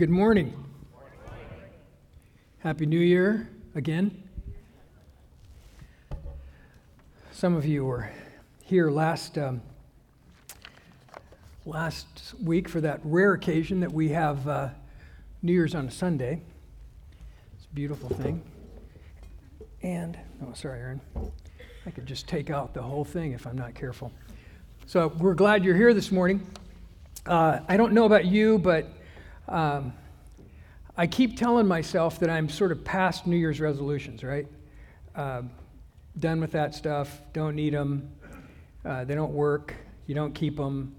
good morning. Happy New Year again. Some of you were here last, um, last week for that rare occasion that we have uh, New Year's on a Sunday. It's a beautiful thing. And, oh, sorry, Aaron. I could just take out the whole thing if I'm not careful. So we're glad you're here this morning. Uh, I don't know about you, but um, I keep telling myself that I'm sort of past New Year's resolutions, right? Uh, done with that stuff, don't need them, uh, they don't work, you don't keep them,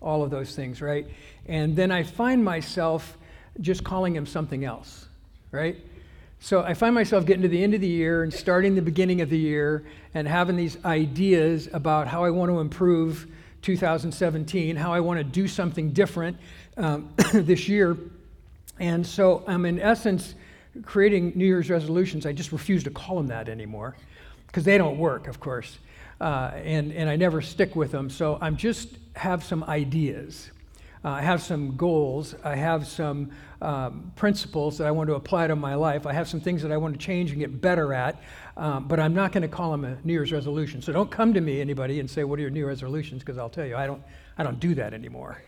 all of those things, right? And then I find myself just calling them something else, right? So I find myself getting to the end of the year and starting the beginning of the year and having these ideas about how I want to improve 2017, how I want to do something different um, this year. And so I'm, in essence, creating New Year's resolutions. I just refuse to call them that anymore because they don't work, of course. Uh, and, and I never stick with them. So I'm just have some ideas. Uh, I have some goals. I have some um, principles that I want to apply to my life. I have some things that I want to change and get better at, um, but I'm not going to call them a New Year's resolution. So don't come to me, anybody, and say, "What are your New Year's resolutions?" Because I'll tell you, I don't, I don't do that anymore.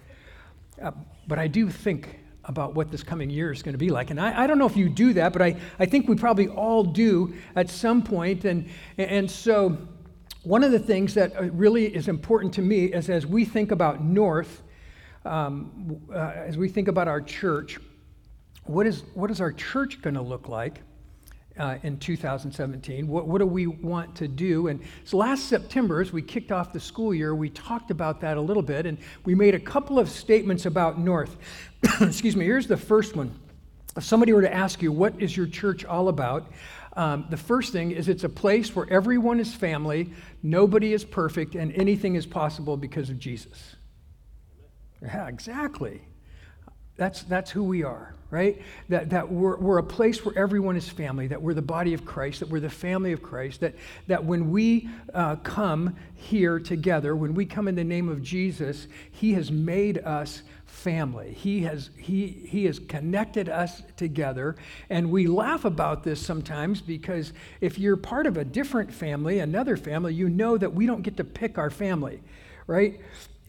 Uh, but I do think about what this coming year is going to be like. And I, I, don't know if you do that, but I, I think we probably all do at some point. And, and so, one of the things that uh, really is important to me is as we think about North, um, uh, as we think about our church, what is, what is our church going to look like uh, in 2017? What, what do we want to do? And so last September, as we kicked off the school year, we talked about that a little bit, and we made a couple of statements about North. Excuse me, here's the first one. If somebody were to ask you, what is your church all about? Um, the first thing is it's a place where everyone is family, nobody is perfect, and anything is possible because of Jesus. Yeah, exactly. That's, that's who we are, right? That, that we're, we're a place where everyone is family, that we're the body of Christ, that we're the family of Christ, that, that when we uh, come here together, when we come in the name of Jesus, He has made us family. He has, he, he has connected us together. And we laugh about this sometimes because if you're part of a different family, another family, you know that we don't get to pick our family, right?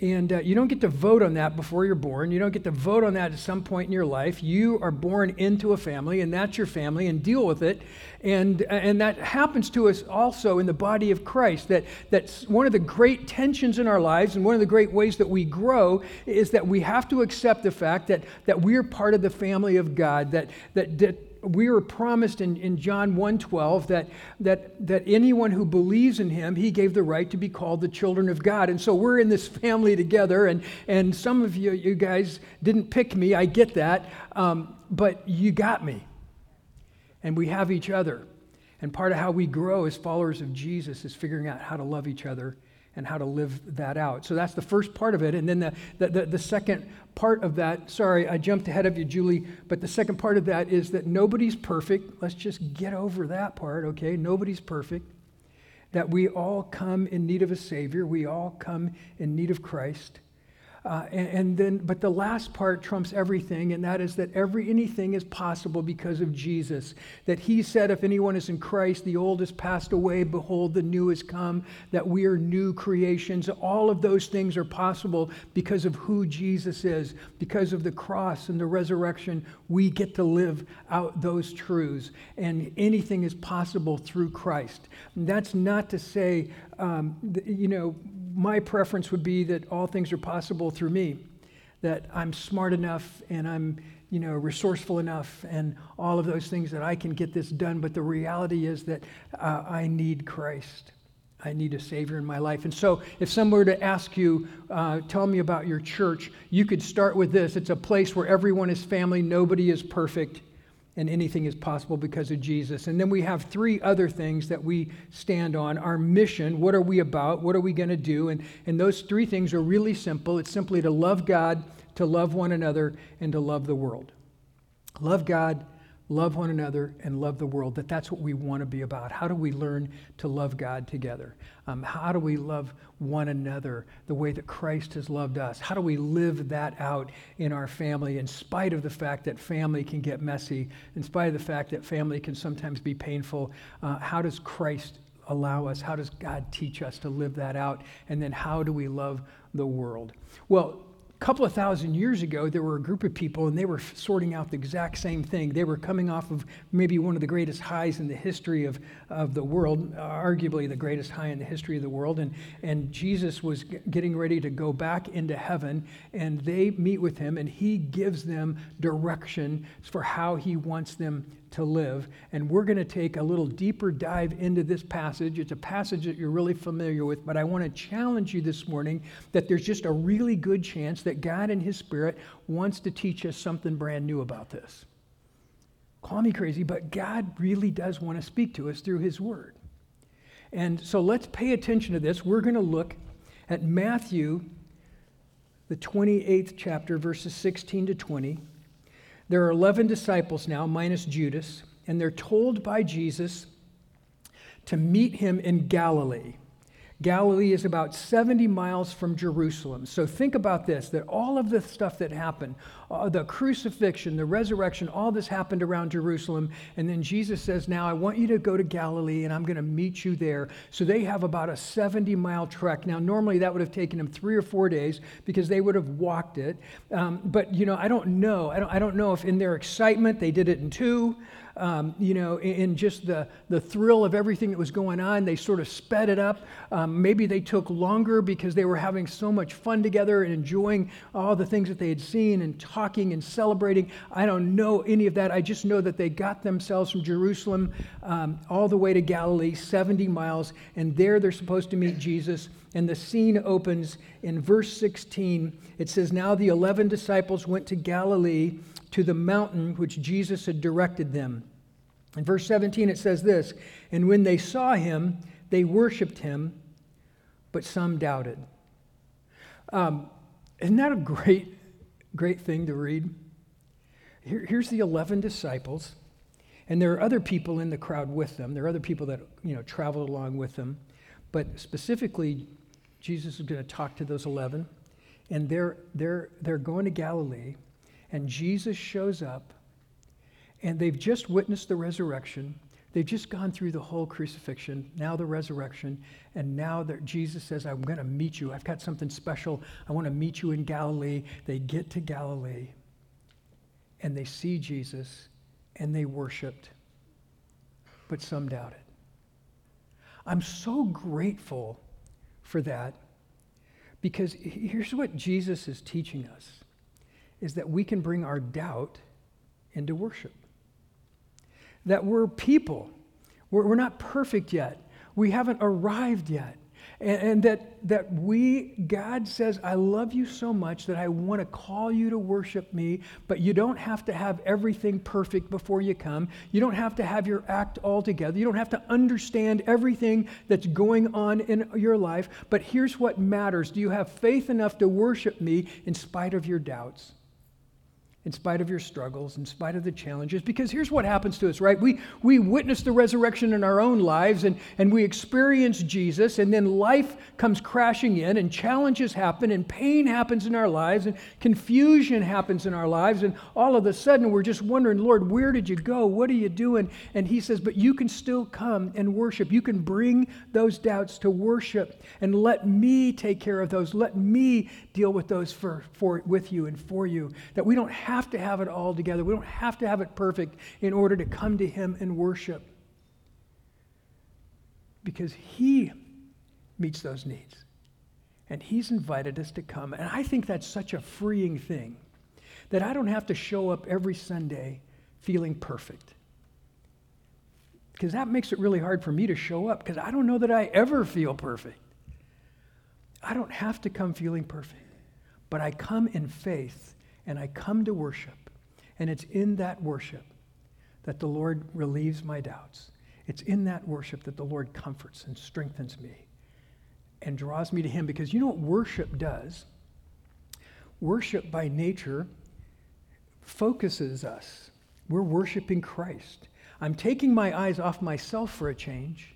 And uh, you don't get to vote on that before you're born. You don't get to vote on that at some point in your life. You are born into a family, and that's your family, and deal with it. And, uh, and that happens to us also in the body of Christ. That, that's one of the great tensions in our lives, and one of the great ways that we grow is that we have to accept the fact that, that we're part of the family of God, that, that, that we were promised in, in John 1:12 that, that, that anyone who believes in him, he gave the right to be called the children of God. And so we're in this family together, and, and some of you, you guys didn't pick me, I get that, um, but you got me. And we have each other. And part of how we grow as followers of Jesus is figuring out how to love each other and how to live that out. So that's the first part of it. And then the, the, the, the, second part of that, sorry, I jumped ahead of you, Julie, but the second part of that is that nobody's perfect. Let's just get over that part, okay? Nobody's perfect. That we all come in need of a Savior, we all come in need of Christ. Uh, and, and, then, but the last part trumps everything, and that is that every anything is possible because of Jesus. That He said, "If anyone is in Christ, the old has passed away; behold, the new has come." That we are new creations. All of those things are possible because of who Jesus is, because of the cross and the resurrection. We get to live out those truths, and anything is possible through Christ. And that's not to say, um, you know my preference would be that all things are possible through me, that I'm smart enough and I'm you know, resourceful enough and all of those things that I can get this done. But the reality is that uh, I need Christ. I need a Savior in my life. And so, if someone were to ask you, uh, tell me about your church, you could start with this it's a place where everyone is family, nobody is perfect, and anything is possible because of Jesus. And then we have three other things that we stand on our mission. What are we about? What are we going to do? And, and those three things are really simple it's simply to love God, to love one another, and to love the world. Love God, love one another, and love the world, that that's what we want to be about. How do we learn to love God together? Um, how do we love one another the way that Christ has loved us? How do we live that out in our family in spite of the fact that family can get messy, in spite of the fact that family can sometimes be painful? Uh, how does Christ allow us? How does God teach us to live that out? And then how do we love the world? Well, couple of thousand years ago, there were a group of people and they were sorting out the exact same thing. They were coming off of maybe one of the greatest highs in the history of, of the world, arguably the greatest high in the history of the world. And, and Jesus was getting ready to go back into heaven and they meet with him and he gives them direction for how he wants them to live. And we're going to take a little deeper dive into this passage. It's a passage that you're really familiar with, but I want to challenge you this morning that there's just a really good chance that God and His Spirit wants to teach us something brand new about this. Call me crazy, but God really does want to speak to us through His Word. And so let's pay attention to this. We're going to look at Matthew, the 28th chapter, verses 16 to 20. There are 11 disciples now, minus Judas, and they're told by Jesus to meet him in Galilee. Galilee is about 70 miles from Jerusalem. So think about this that all of the stuff that happened, uh, the crucifixion, the resurrection, all this happened around Jerusalem. And then Jesus says, Now I want you to go to Galilee and I'm going to meet you there. So they have about a 70 mile trek. Now, normally that would have taken them three or four days because they would have walked it. Um, but, you know, I don't know. I don't, I don't know if in their excitement they did it in two um, you know, in, just the, the thrill of everything that was going on, they sort of sped it up. Um, maybe they took longer because they were having so much fun together and enjoying all the things that they had seen and talking and celebrating. I don't know any of that. I just know that they got themselves from Jerusalem um, all the way to Galilee, 70 miles, and there they're supposed to meet Jesus. And the scene opens in verse 16. It says, Now the 11 disciples went to Galilee to the mountain which Jesus had directed them. In verse 17, it says this And when they saw him, they worshiped him, but some doubted. Um, isn't that a great, great thing to read? Here, here's the 11 disciples, and there are other people in the crowd with them. There are other people that you know traveled along with them, but specifically, Jesus is going to talk to those 11, and they're, they're, they're going to Galilee and Jesus shows up, and they've just witnessed the resurrection. They've just gone through the whole crucifixion, now the resurrection, and now that Jesus says, I'm going to meet you. I've got something special. I want to meet you in Galilee. They get to Galilee, and they see Jesus, and they worshiped, but some doubted. I'm so grateful for that because here's what Jesus is teaching us is that we can bring our doubt into worship. That we're people. We're, we're not perfect yet. We haven't arrived yet. And, and, that, that we, God says, I love you so much that I want to call you to worship me, but you don't have to have everything perfect before you come. You don't have to have your act all together. You don't have to understand everything that's going on in your life. But here's what matters Do you have faith enough to worship me in spite of your doubts? In spite of your struggles, in spite of the challenges. Because here's what happens to us, right? We, we witness the resurrection in our own lives and, and we experience Jesus, and then life comes crashing in, and challenges happen, and pain happens in our lives, and confusion happens in our lives. And all of a sudden, we're just wondering, Lord, where did you go? What are you doing? And He says, But you can still come and worship. You can bring those doubts to worship, and let me take care of those. Let me deal with those for, for, with you and for you. That we don't have have to have it all together. We don't have to have it perfect in order to come to Him and worship. Because He meets those needs. And He's invited us to come. And I think that's such a freeing thing that I don't have to show up every Sunday feeling perfect. Because that makes it really hard for me to show up because I don't know that I ever feel perfect. I don't have to come feeling perfect, but I come in faith and I come to worship. And it's in that worship that the Lord relieves my doubts. It's in that worship that the Lord comforts and strengthens me and draws me to Him. Because you know what worship does? Worship by nature focuses us We're worshiping Christ. I'm taking my eyes off myself for a change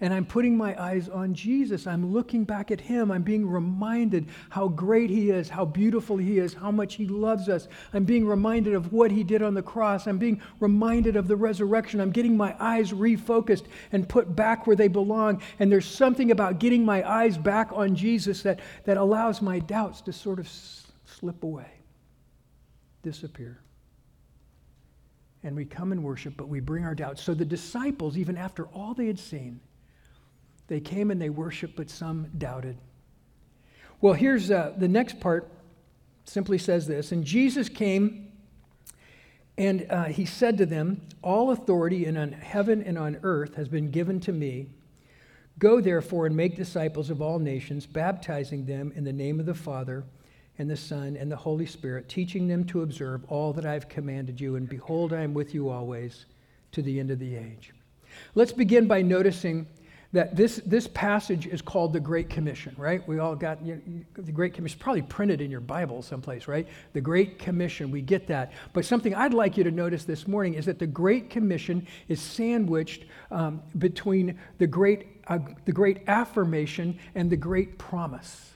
and I'm putting my eyes on Jesus. I'm looking back at him. I'm being reminded how great he is, how beautiful he is, how much he loves us. I'm being reminded of what he did on the cross. I'm being reminded of the resurrection. I'm getting my eyes refocused and put back where they belong. And there's something about getting my eyes back on Jesus that, that allows my doubts to sort of s- slip away, disappear and we come and worship, but we bring our doubts. So the disciples, even after all they had seen, they came and they worshiped, but some doubted. Well, here's uh, the next part simply says this And Jesus came and uh, he said to them, All authority in on heaven and on earth has been given to me. Go therefore and make disciples of all nations, baptizing them in the name of the Father and the Son and the Holy Spirit, teaching them to observe all that I've commanded you. And behold, I am with you always to the end of the age. Let's begin by noticing that this, this passage is called the Great Commission, right? We all got you know, the Great Commission, probably printed in your Bible someplace, right? The Great Commission, we get that. But something I'd like you to notice this morning is that the Great Commission is sandwiched um, between the great, uh, the great affirmation and the great promise.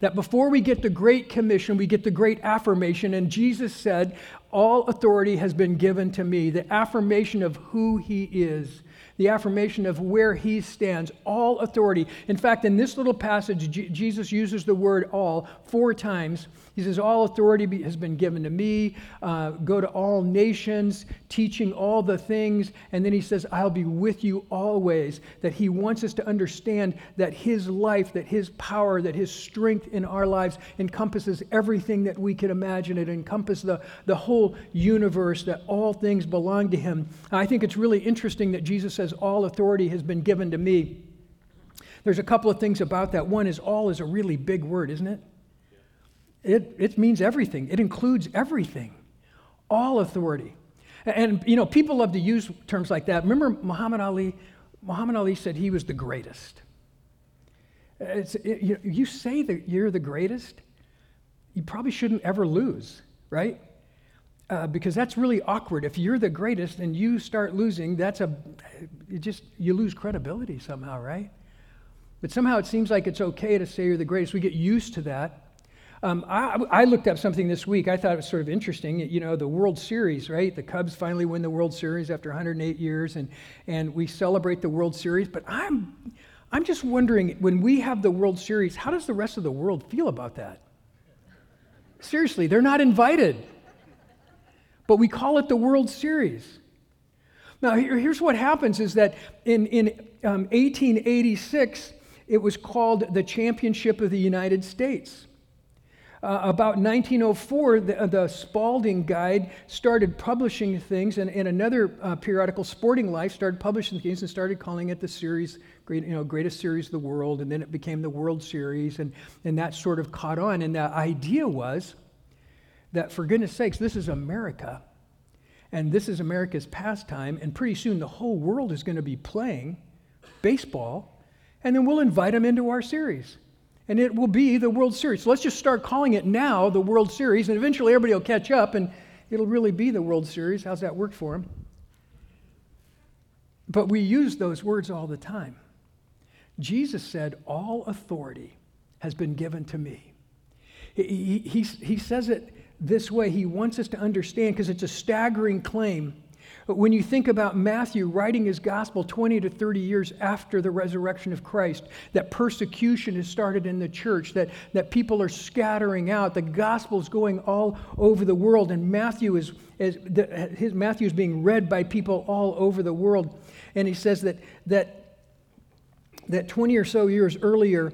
That before we get the Great Commission, we get the Great Affirmation. And Jesus said, All authority has been given to me. The affirmation of who he is the affirmation of where he stands, all authority. In fact, in this little passage, J- Jesus uses the word all four times. He says, All authority be, has been given to me. Uh, go to all nations, teaching all the things. And then he says, I'll be with you always. That he wants us to understand that his life, that his power, that his strength in our lives encompasses everything that we can imagine. It encompasses the, the whole universe, that all things belong to him. I think it's really interesting that Jesus says, All authority has been given to me. There's a couple of things about that. One is all is a really big word, isn't it? It, it means everything, it includes everything, all authority. And, you know, people love to use terms like that. Remember Muhammad Ali? Muhammad Ali said he was the greatest. It, you, you say that you're the greatest, you probably shouldn't ever lose, right? Uh, because that's really awkward. If you're the greatest and you start losing, that's a, you just, you lose credibility somehow, right? But somehow it seems like it's okay to say you're the greatest. We get used to that. Um, I, I, looked up something this week. I thought it was sort of interesting. You know, the World Series, right? The Cubs finally win the World Series after 108 years, and, and we celebrate the World Series. But I'm, I'm just wondering when we have the World Series, how does the rest of the world feel about that? Seriously, they're not invited. But we call it the World Series. Now, here, here's what happens is that in, in um, 1886, it was called the Championship of the United States. Uh, about 1904, the, the, Spalding Guide started publishing things, and, and another uh, periodical, Sporting Life, started publishing things and started calling it the series, great, you know, greatest series of the world, and then it became the World Series, and, and that sort of caught on. And the idea was that, for goodness sakes, this is America, and this is America's pastime, and pretty soon the whole world is going to be playing baseball, and then we'll invite them into our series and it will be the World Series. So let's just start calling it now the World Series, and eventually everybody will catch up and it'll really be the World Series. How's that work for them? But we use those words all the time. Jesus said, All authority has been given to me. He, he, he says it this way. He wants us to understand because it's a staggering claim when you think about Matthew writing his gospel 20 to 30 years after the resurrection of Christ, that persecution has started in the church, that, that people are scattering out, the gospel is going all over the world, and Matthew is, is the, his, Matthew is being read by people all over the world. And he says that, that, that 20 or so years earlier,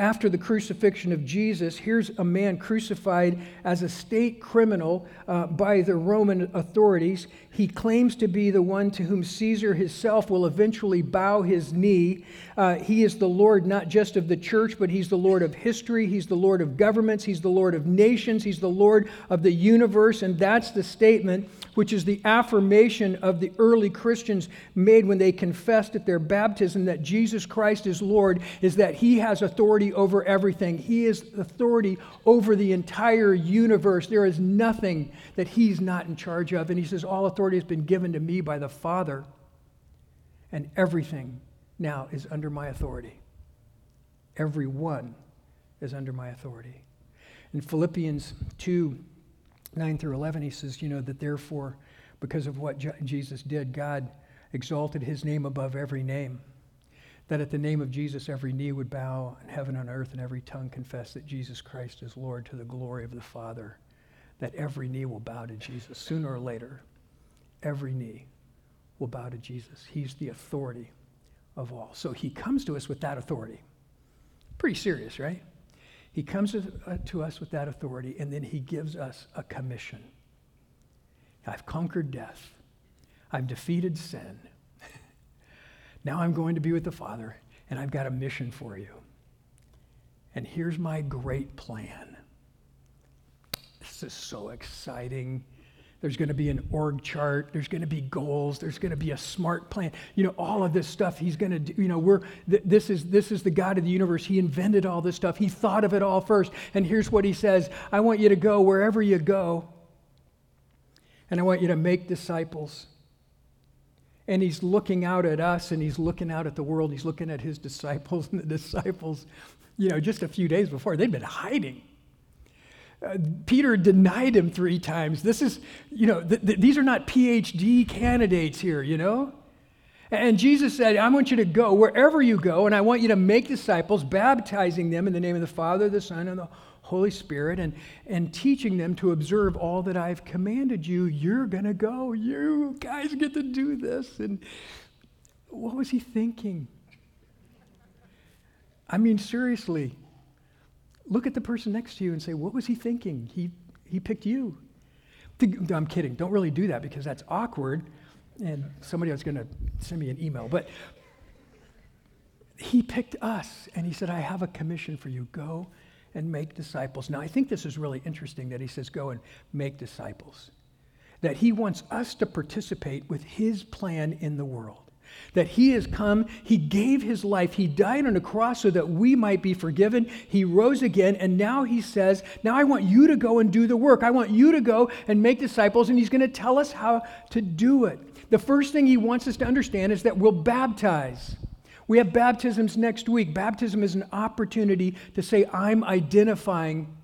after the crucifixion of Jesus, here's a man crucified as a state criminal uh, by the Roman authorities. He claims to be the one to whom Caesar himself will eventually bow his knee. Uh, he is the Lord not just of the church, but he's the Lord of history. He's the Lord of governments. He's the Lord of nations. He's the Lord of the universe. And that's the statement which is the affirmation of the early Christians made when they confessed at their baptism that Jesus Christ is Lord, is that he has authority over everything. He is authority over the entire universe. There is nothing that he's not in charge of. And he says, All authority has been given to me by the Father, and everything now is under my authority. Every one is under my authority. In Philippians 2 9 through 11, he says, You know, that therefore, because of what Jesus did, God exalted his name above every name. That at the name of Jesus, every knee would bow in heaven and earth, and every tongue confess that Jesus Christ is Lord to the glory of the Father. That every knee will bow to Jesus. Sooner or later, every knee will bow to Jesus. He's the authority of all. So he comes to us with that authority. Pretty serious, right? He comes uh, to us with that authority, and then he gives us a commission. I've conquered death. I've defeated sin. Now I'm going to be with the Father, and I've got a mission for you. And here's my great plan. This is so exciting. There's going to be an org chart. There's going to be goals. There's going to be a smart plan. You know, all of this stuff he's going to do. You know, we're, th- this, is, this is the God of the universe. He invented all this stuff. He thought of it all first. And here's what he says I want you to go wherever you go, and I want you to make disciples. And he's looking out at us and he's looking out at the world. He's looking at his disciples, and the disciples, you know, just a few days before, they'd been hiding. Uh, Peter denied him three times. This is, you know, th- th- these are not PhD candidates here, you know? And Jesus said, I want you to go wherever you go, and I want you to make disciples, baptizing them in the name of the Father, the Son, and the Holy Spirit, and, and teaching them to observe all that I've commanded you. You're going to go. You guys get to do this. And what was he thinking? I mean, seriously, look at the person next to you and say, What was he thinking? He, he picked you. I'm kidding. Don't really do that because that's awkward. And somebody is going to send me an email. But he picked us and he said, I have a commission for you. Go and make disciples. Now, I think this is really interesting that he says, Go and make disciples. That he wants us to participate with his plan in the world that he has come, he gave his life, he died on a cross so that we might be forgiven. He rose again, and now he says, Now I want you to go and do the work. I want you to go and make disciples, and he's going to tell us how to do it. The first thing he wants us to understand is that we'll baptize. We have baptisms next week. Baptism is an opportunity to say, I'm identifying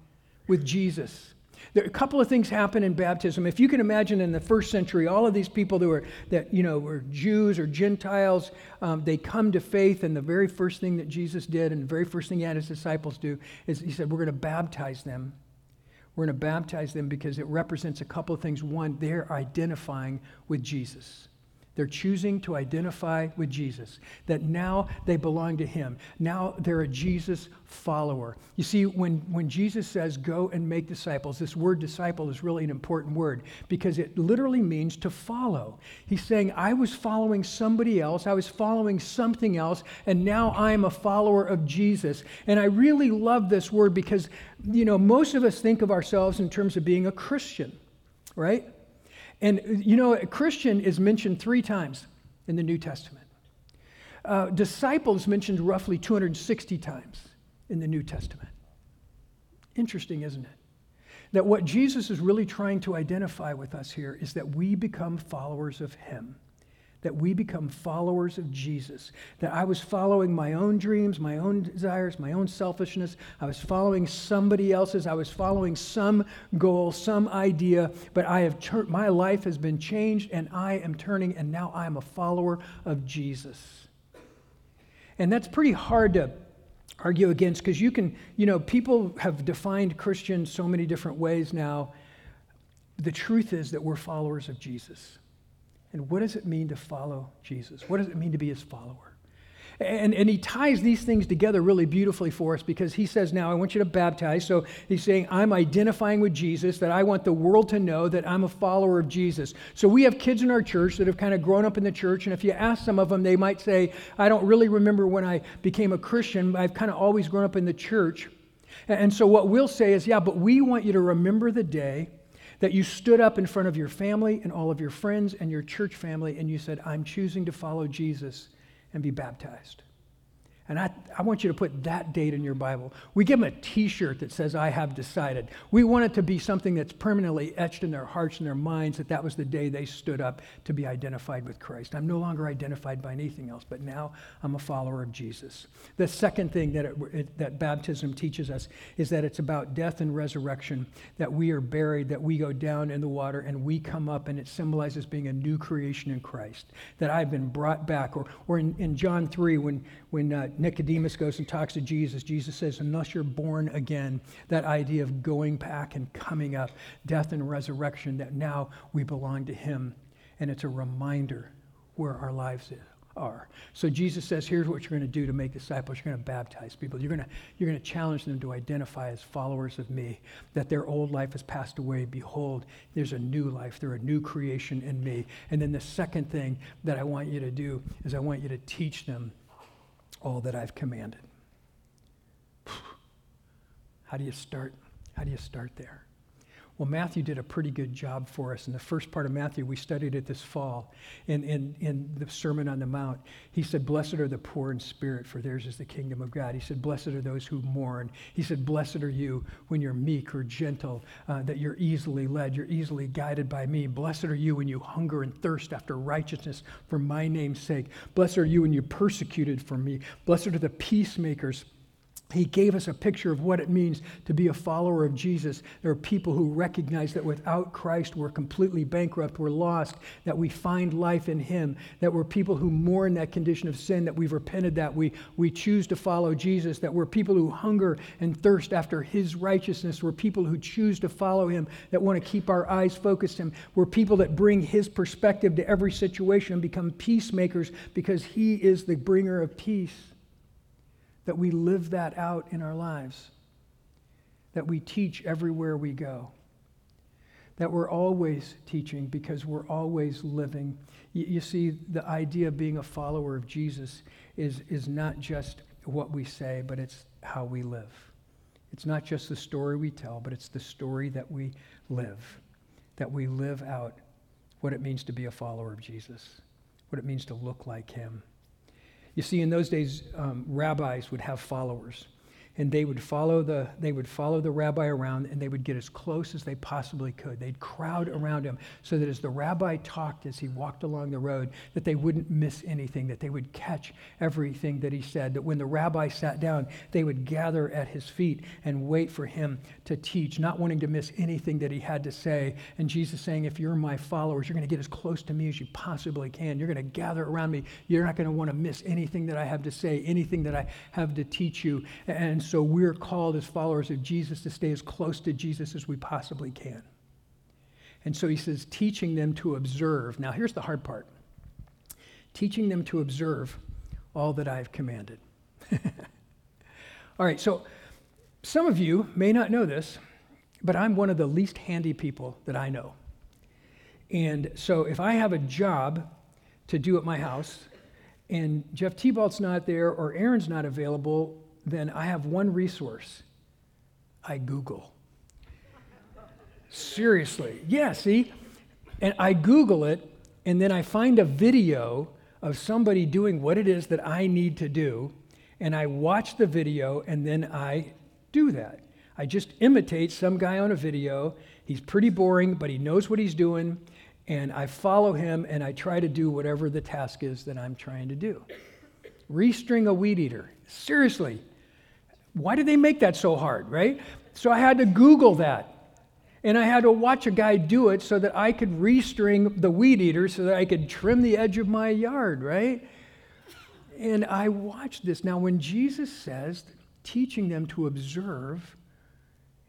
with Jesus. There, a couple of things happen in baptism. If you can imagine in the first century, all of these people that were, that, you know, were Jews or Gentiles, um, they come to faith, and the very first thing that Jesus did, and the very first thing he had his disciples do, is he said, We're going to baptize them. We're going to baptize them because it represents a couple of things. One, they're identifying with Jesus. They're choosing to identify with Jesus, that now they belong to Him. Now they're a Jesus follower. You see, when, when Jesus says, go and make disciples, this word disciple is really an important word because it literally means to follow. He's saying, I was following somebody else, I was following something else, and now I'm a follower of Jesus. And I really love this word because, you know, most of us think of ourselves in terms of being a Christian, right? And you know, Christian is mentioned three times in the New Testament. Uh, disciples mentioned roughly 260 times in the New Testament. Interesting, isn't it? That what Jesus is really trying to identify with us here is that we become followers of Him that we become followers of Jesus. That I was following my own dreams, my own desires, my own selfishness. I was following somebody else's. I was following some goal, some idea, but I have tur- my life has been changed and I am turning and now I am a follower of Jesus. And that's pretty hard to argue against because you can, you know, people have defined Christians so many different ways now. The truth is that we're followers of Jesus. And what does it mean to follow Jesus? What does it mean to be his follower? And, and he ties these things together really beautifully for us because he says, Now I want you to baptize. So he's saying, I'm identifying with Jesus, that I want the world to know that I'm a follower of Jesus. So we have kids in our church that have kind of grown up in the church. And if you ask some of them, they might say, I don't really remember when I became a Christian. I've kind of always grown up in the church. And so what we'll say is, Yeah, but we want you to remember the day that you stood up in front of your family and all of your friends and your church family and you said, I'm choosing to follow Jesus and be baptized. And I, I want you to put that date in your Bible. We give them a t shirt that says, I have decided. We want it to be something that's permanently etched in their hearts and their minds that that was the day they stood up to be identified with Christ. I'm no longer identified by anything else, but now I'm a follower of Jesus. The second thing that, it, it, that baptism teaches us is that it's about death and resurrection, that we are buried, that we go down in the water and we come up, and it symbolizes being a new creation in Christ, that I've been brought back. Or, or in, in John 3, when, when uh, Nicodemus goes and talks to Jesus, Jesus says, Unless you're born again, that idea of going back and coming up, death and resurrection, that now we belong to Him. And it's a reminder where our lives are. So Jesus says, here's what you're going to do to make disciples. You're going to baptize people. You're going to, you're going to challenge them to identify as followers of me, that their old life has passed away. Behold, there's a new life. They're a new creation in me. And then the second thing that I want you to do is I want you to teach them all that I've commanded. How do you start? How do you start there? Well, Matthew did a pretty good job for us. In the first part of Matthew, we studied it this fall in, in, in the Sermon on the Mount. He said, Blessed are the poor in spirit, for theirs is the kingdom of God. He said, Blessed are those who mourn. He said, Blessed are you when you're meek or gentle, uh, that you're easily led, you're easily guided by me. Blessed are you when you hunger and thirst after righteousness for my name's sake. Blessed are you when you're persecuted for me. Blessed are the peacemakers he gave us a picture of what it means to be a follower of Jesus. There are people who recognize that without Christ, we're completely bankrupt, we're lost, that we find life in Him, that we're people who mourn that condition of sin, that we've repented, that we, we choose to follow Jesus, that we're people who hunger and thirst after His righteousness, we're people who choose to follow Him, that want to keep our eyes focused on Him. We're people that bring His perspective to every situation and become peacemakers because He is the bringer of peace that we live that out in our lives, that we teach everywhere we go, that we're always teaching because we're always living. You, you, see, the idea of being a follower of Jesus is, is not just what we say, but it's how we live. It's not just the story we tell, but it's the story that we live, that we live out what it means to be a follower of Jesus, what it means to look like him. You see, in those days, um, rabbis would have followers and they would follow the they would follow the rabbi around and they would get as close as they possibly could. They'd crowd around him so that as the rabbi talked as he walked along the road that they wouldn't miss anything that they would catch everything that he said that when the rabbi sat down they would gather at his feet and wait for him to teach not wanting to miss anything that he had to say. And jesus saying if you're my followers you're going to get as close to me as you possibly can. You're going to gather around me. You're not going to want to miss anything that i have to say anything that i have to teach you. And so we're called as followers of Jesus to stay as close to Jesus as we possibly can. And so he says, teaching them to observe. Now, here's the hard part teaching them to observe all that I've commanded. all right, so some of you may not know this, but I'm one of the least handy people that I know. And so if I have a job to do at my house, and Jeff T-Balt's not there or Aaron's not available, then I have one resource I Google. Seriously. Yeah, see? And I Google it, and then I find a video of somebody doing what it is that I need to do, and I watch the video, and then I do that. I just imitate some guy on a video. He's pretty boring, but he knows what he's doing, and I follow him, and I try to do whatever the task is that I'm trying to do. Restring a weed eater. Seriously, why did they make that so hard, right? So I had to Google that. And I had to watch a guy do it so that I could restring the weed eater so that I could trim the edge of my yard, right? And I watched this. Now, when Jesus says, teaching them to observe,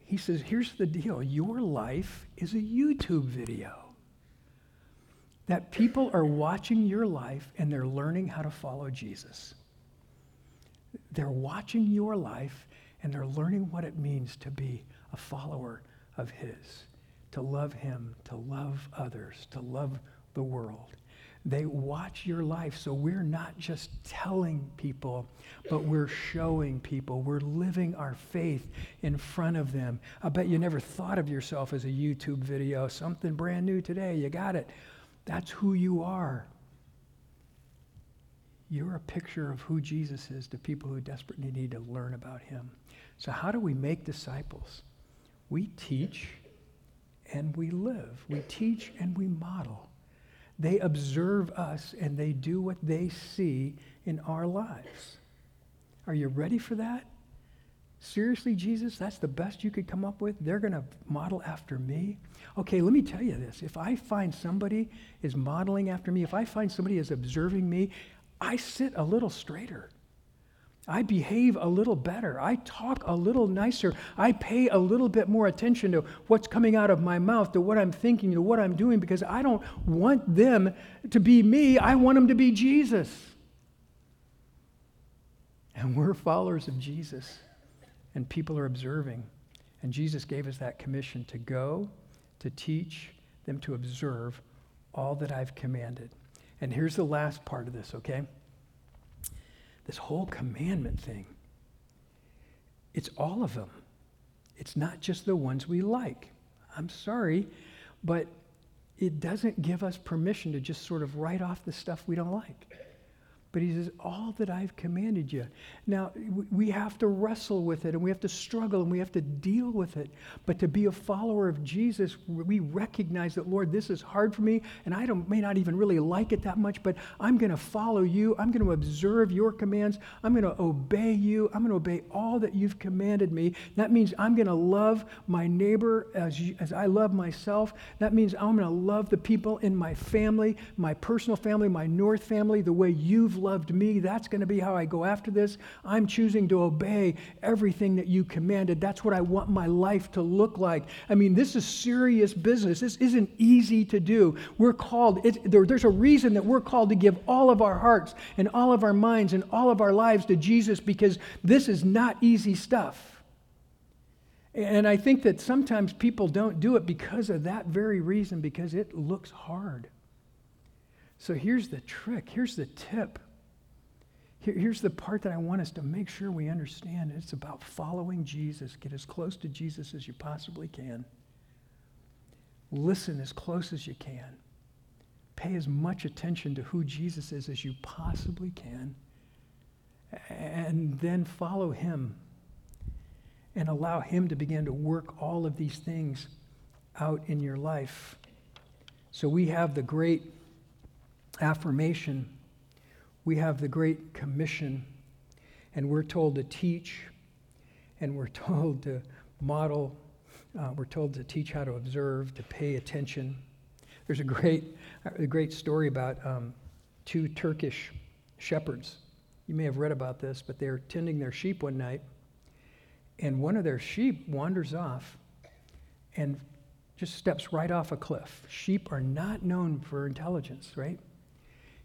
he says, here's the deal your life is a YouTube video. That people are watching your life and they're learning how to follow Jesus. They're watching your life and they're learning what it means to be a follower of His, to love Him, to love others, to love the world. They watch your life. So we're not just telling people, but we're showing people. We're living our faith in front of them. I bet you never thought of yourself as a YouTube video, something brand new today. You got it. That's who you are. You're a picture of who Jesus is to people who desperately need to learn about him. So, how do we make disciples? We teach and we live. We teach and we model. They observe us and they do what they see in our lives. Are you ready for that? Seriously, Jesus, that's the best you could come up with? They're going to model after me? Okay, let me tell you this. If I find somebody is modeling after me, if I find somebody is observing me, I sit a little straighter. I behave a little better. I talk a little nicer. I pay a little bit more attention to what's coming out of my mouth, to what I'm thinking, to what I'm doing, because I don't want them to be me. I want them to be Jesus. And we're followers of Jesus, and people are observing. And Jesus gave us that commission to go, to teach, them to observe all that I've commanded. And here's the last part of this, okay? This whole commandment thing, it's all of them. It's not just the ones we like. I'm sorry, but it doesn't give us permission to just sort of write off the stuff we don't like. But he says, All that I've commanded you. Now, we have to wrestle with it and we have to struggle and we have to deal with it. But to be a follower of Jesus, we recognize that, Lord, this is hard for me and I don't, may not even really like it that much, but I'm going to follow you. I'm going to observe your commands. I'm going to obey you. I'm going to obey all that you've commanded me. That means I'm going to love my neighbor as, you, as I love myself. That means I'm going to love the people in my family, my personal family, my North family, the way you've loved me. That's going to be how I go after this. I'm choosing to obey everything that you commanded. That's what I want my life to look like. I mean, this is serious business. This isn't easy to do. We're called, it, there, there's a reason that we're called to give all of our hearts and all of our minds and all of our lives to Jesus because this is not easy stuff. And I think that sometimes people don't do it because of that very reason, because it looks hard. So here's the trick, here's the tip. Here's the part that I want us to make sure we understand it's about following Jesus. Get as close to Jesus as you possibly can. Listen as close as you can. Pay as much attention to who Jesus is as you possibly can. And then follow him and allow him to begin to work all of these things out in your life. So we have the great affirmation we have the Great Commission, and we're told to teach, and we're told to model, uh, we're told to teach how to observe, to pay attention. There's a great, a great story about um, two Turkish shepherds. You may have read about this, but they're tending their sheep one night, and one of their sheep wanders off and just steps right off a cliff. Sheep are not known for intelligence, right?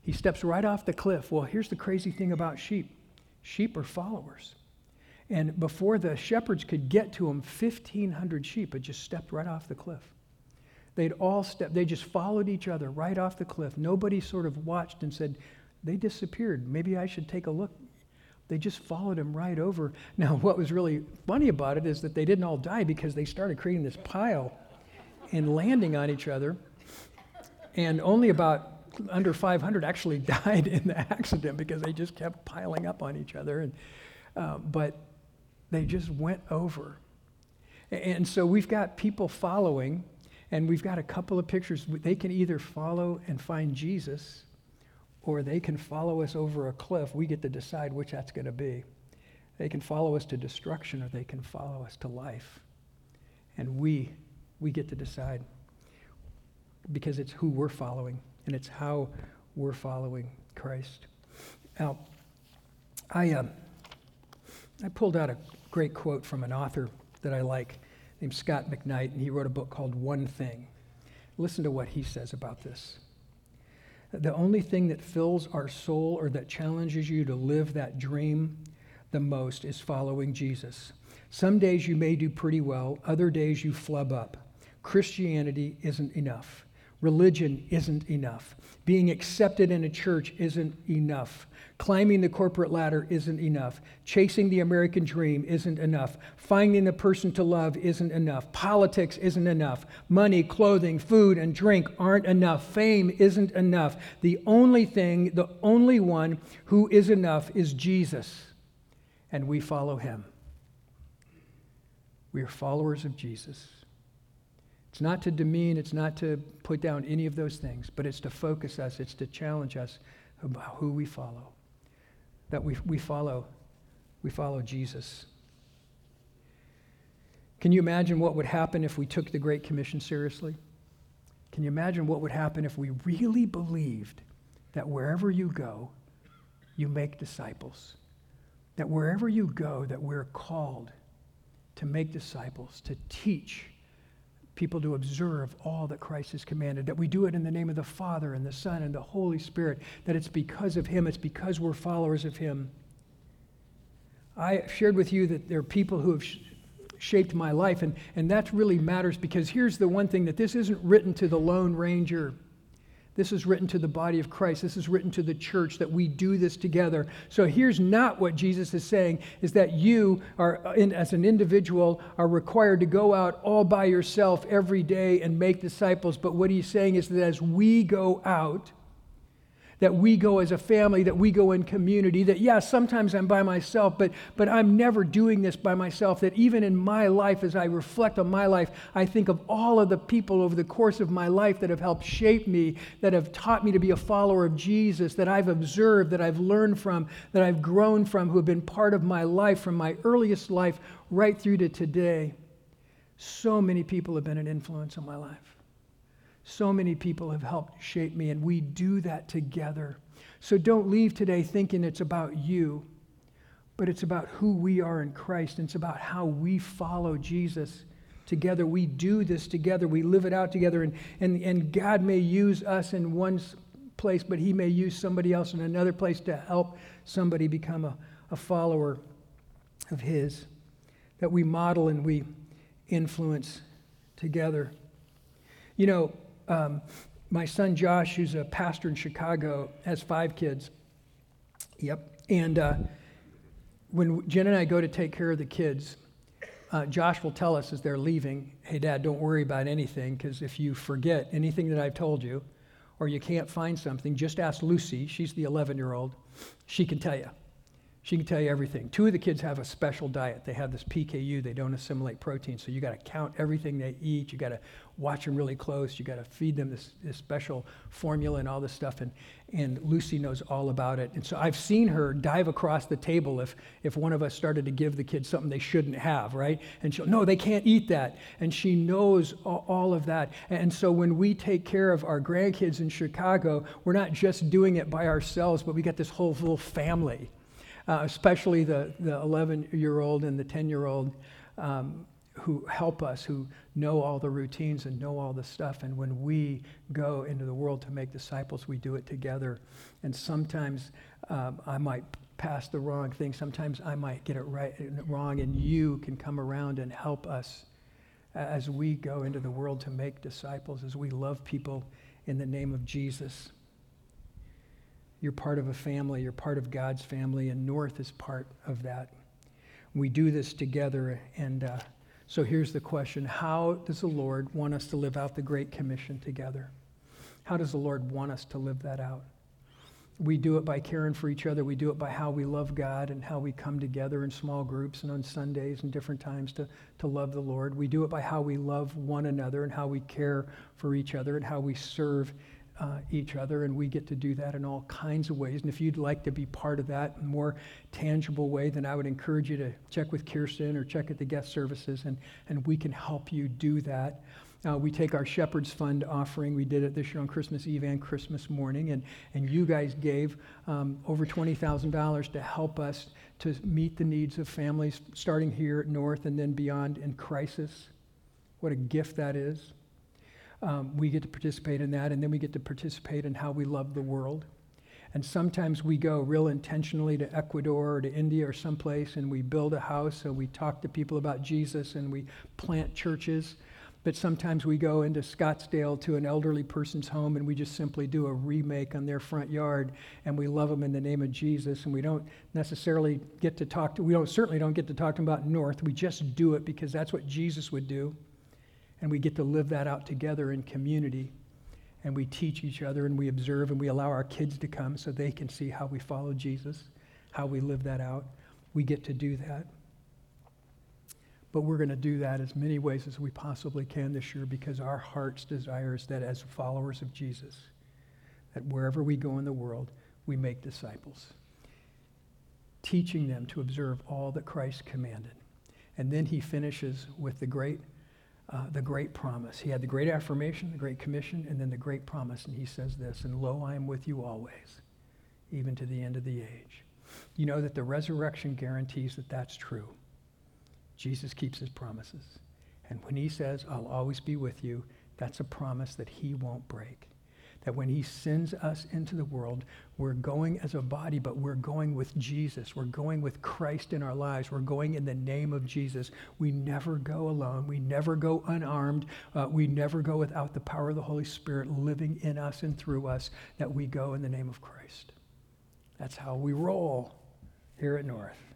He steps right off the cliff. Well, here's the crazy thing about sheep sheep are followers. And before the shepherds could get to him, 1,500 sheep had just stepped right off the cliff. They'd all stepped, they just followed each other right off the cliff. Nobody sort of watched and said, they disappeared. Maybe I should take a look. They just followed him right over. Now, what was really funny about it is that they didn't all die because they started creating this pile and landing on each other. And only about under 500 actually died in the accident because they just kept piling up on each other. And, uh, but they just went over. And so we've got people following, and we've got a couple of pictures. They can either follow and find Jesus, or they can follow us over a cliff. We get to decide which that's going to be. They can follow us to destruction, or they can follow us to life. And we, we get to decide because it's who we're following and it's how we're following Christ. Now, I, uh, I pulled out a great quote from an author that I like named Scot McKnight, and he wrote a book called One Thing. Listen to what he says about this. The only thing that fills our soul or that challenges you to live that dream the most is following Jesus. Some days you may do pretty well, other days you flub up. Christianity isn't enough. Religion isn't enough. Being accepted in a church isn't enough. Climbing the corporate ladder isn't enough. Chasing the American dream isn't enough. Finding the person to love isn't enough. Politics isn't enough. Money, clothing, food, and drink aren't enough. Fame isn't enough. The only thing, the only one who is enough is Jesus, and we follow him. We are followers of Jesus. It's not to demean, it's not to put down any of those things, but it's to focus us, it's to challenge us about who we follow. That we, we follow, we follow Jesus. Can you imagine what would happen if we took the Great Commission seriously? Can you imagine what would happen if we really believed that wherever you go, you make disciples? That wherever you go, that we're called to make disciples, to teach, people to observe all that Christ has commanded, that we do it in the name of the Father and the Son and the Holy Spirit, that it's because of Him, it's because we're followers of Him. I shared with you that there are people who have sh- shaped my life, and, and that really matters because here's the one thing that this isn't written to the Lone Ranger. This is written to the body of Christ. This is written to the church that we do this together. So here's not what Jesus is saying is that you are in, as an individual are required to go out all by yourself every day and make disciples, but what he's saying is that as we go out, that we go as a family, that we go in community, that, yeah, sometimes I'm by myself, but, but I'm never doing this by myself. That even in my life, as I reflect on my life, I think of all of the people over the course of my life that have helped shape me, that have taught me to be a follower of Jesus, that I've observed, that I've learned from, that I've grown from, who have been part of my life from my earliest life right through to today. So many people have been an influence on my life. So many people have helped shape me, and we do that together. So don't leave today thinking it's about you, but it's about who we are in Christ, and it's about how we follow Jesus together. We do this together, we live it out together, and, and, and God may use us in one place, but He may use somebody else in another place to help somebody become a, a follower of His. That we model and we influence together. You know, um, my son Josh, who's a pastor in Chicago, has five kids. Yep. And uh, when Jen and I go to take care of the kids, uh, Josh will tell us as they're leaving, hey, Dad, don't worry about anything, because if you forget anything that I've told you, or you can't find something, just ask Lucy. She's the 11 year old. She can tell you. She can tell you everything. Two of the kids have a special diet. They have this PKU. They don't assimilate protein. So you got to count everything they eat. You got to watch them really close. You got to feed them this, this special formula and all this stuff. And, and Lucy knows all about it. And so I've seen her dive across the table if, if one of us started to give the kids something they shouldn't have, right? And she'll, no, they can't eat that. And she knows all, of that. And so when we take care of our grandkids in Chicago, we're not just doing it by ourselves, but we got this whole little family uh, especially the, the 11 year old and the 10 year old um, who help us, who know all the routines and know all the stuff. And when we go into the world to make disciples, we do it together. And sometimes um, I might pass the wrong thing, sometimes I might get it right and wrong, and you can come around and help us as we go into the world to make disciples, as we love people in the name of Jesus. You're part of a family, you're part of God's family, and North is part of that. We do this together, and uh, so here's the question How does the Lord want us to live out the Great Commission together? How does the Lord want us to live that out? We do it by caring for each other. We do it by how we love God and how we come together in small groups and on Sundays and different times to, to love the Lord. We do it by how we love one another and how we care for each other and how we serve uh, each other, and we get to do that in all kinds of ways. And if you'd like to be part of that in a more tangible way, then I would encourage you to check with Kirsten or check at the guest services, and, and we can help you do that. Uh, we take our Shepherd's Fund offering. We did it this year on Christmas Eve and Christmas morning, and, and you guys gave um, over $20,000 to help us to meet the needs of families starting here at North and then beyond in crisis. What a gift that is um, we get to participate in that, and then we get to participate in how we love the world. And sometimes we go real intentionally to Ecuador or to India or someplace, and we build a house, and we talk to people about Jesus, and we plant churches. but sometimes we go into Scottsdale to an elderly person's home and we just simply do a remake on their front yard and we love them in the name of Jesus and we don't necessarily get to talk to we don't certainly don't get to talk to them about North. We just do it because that's what Jesus would do. And we get to live that out together in community. And we teach each other and we observe and we allow our kids to come so they can see how we follow Jesus, how we live that out. We get to do that. But we're going to do that as many ways as we possibly can this year because our heart's desire is that as followers of Jesus, that wherever we go in the world, we make disciples, teaching them to observe all that Christ commanded. And then he finishes with the great, uh, the great promise. He had the great affirmation, the great commission, and then the great promise. And he says this, and lo, I am with you always, even to the end of the age. You know that the resurrection guarantees that that's true. Jesus keeps his promises. And when he says, I'll always be with you, that's a promise that he won't break. That when he sends us into the world, we're going as a body, but we're going with Jesus. We're going with Christ in our lives. We're going in the name of Jesus. We never go alone. We never go unarmed. Uh, we never go without the power of the Holy Spirit living in us and through us, that we go in the name of Christ. That's how we roll here at North.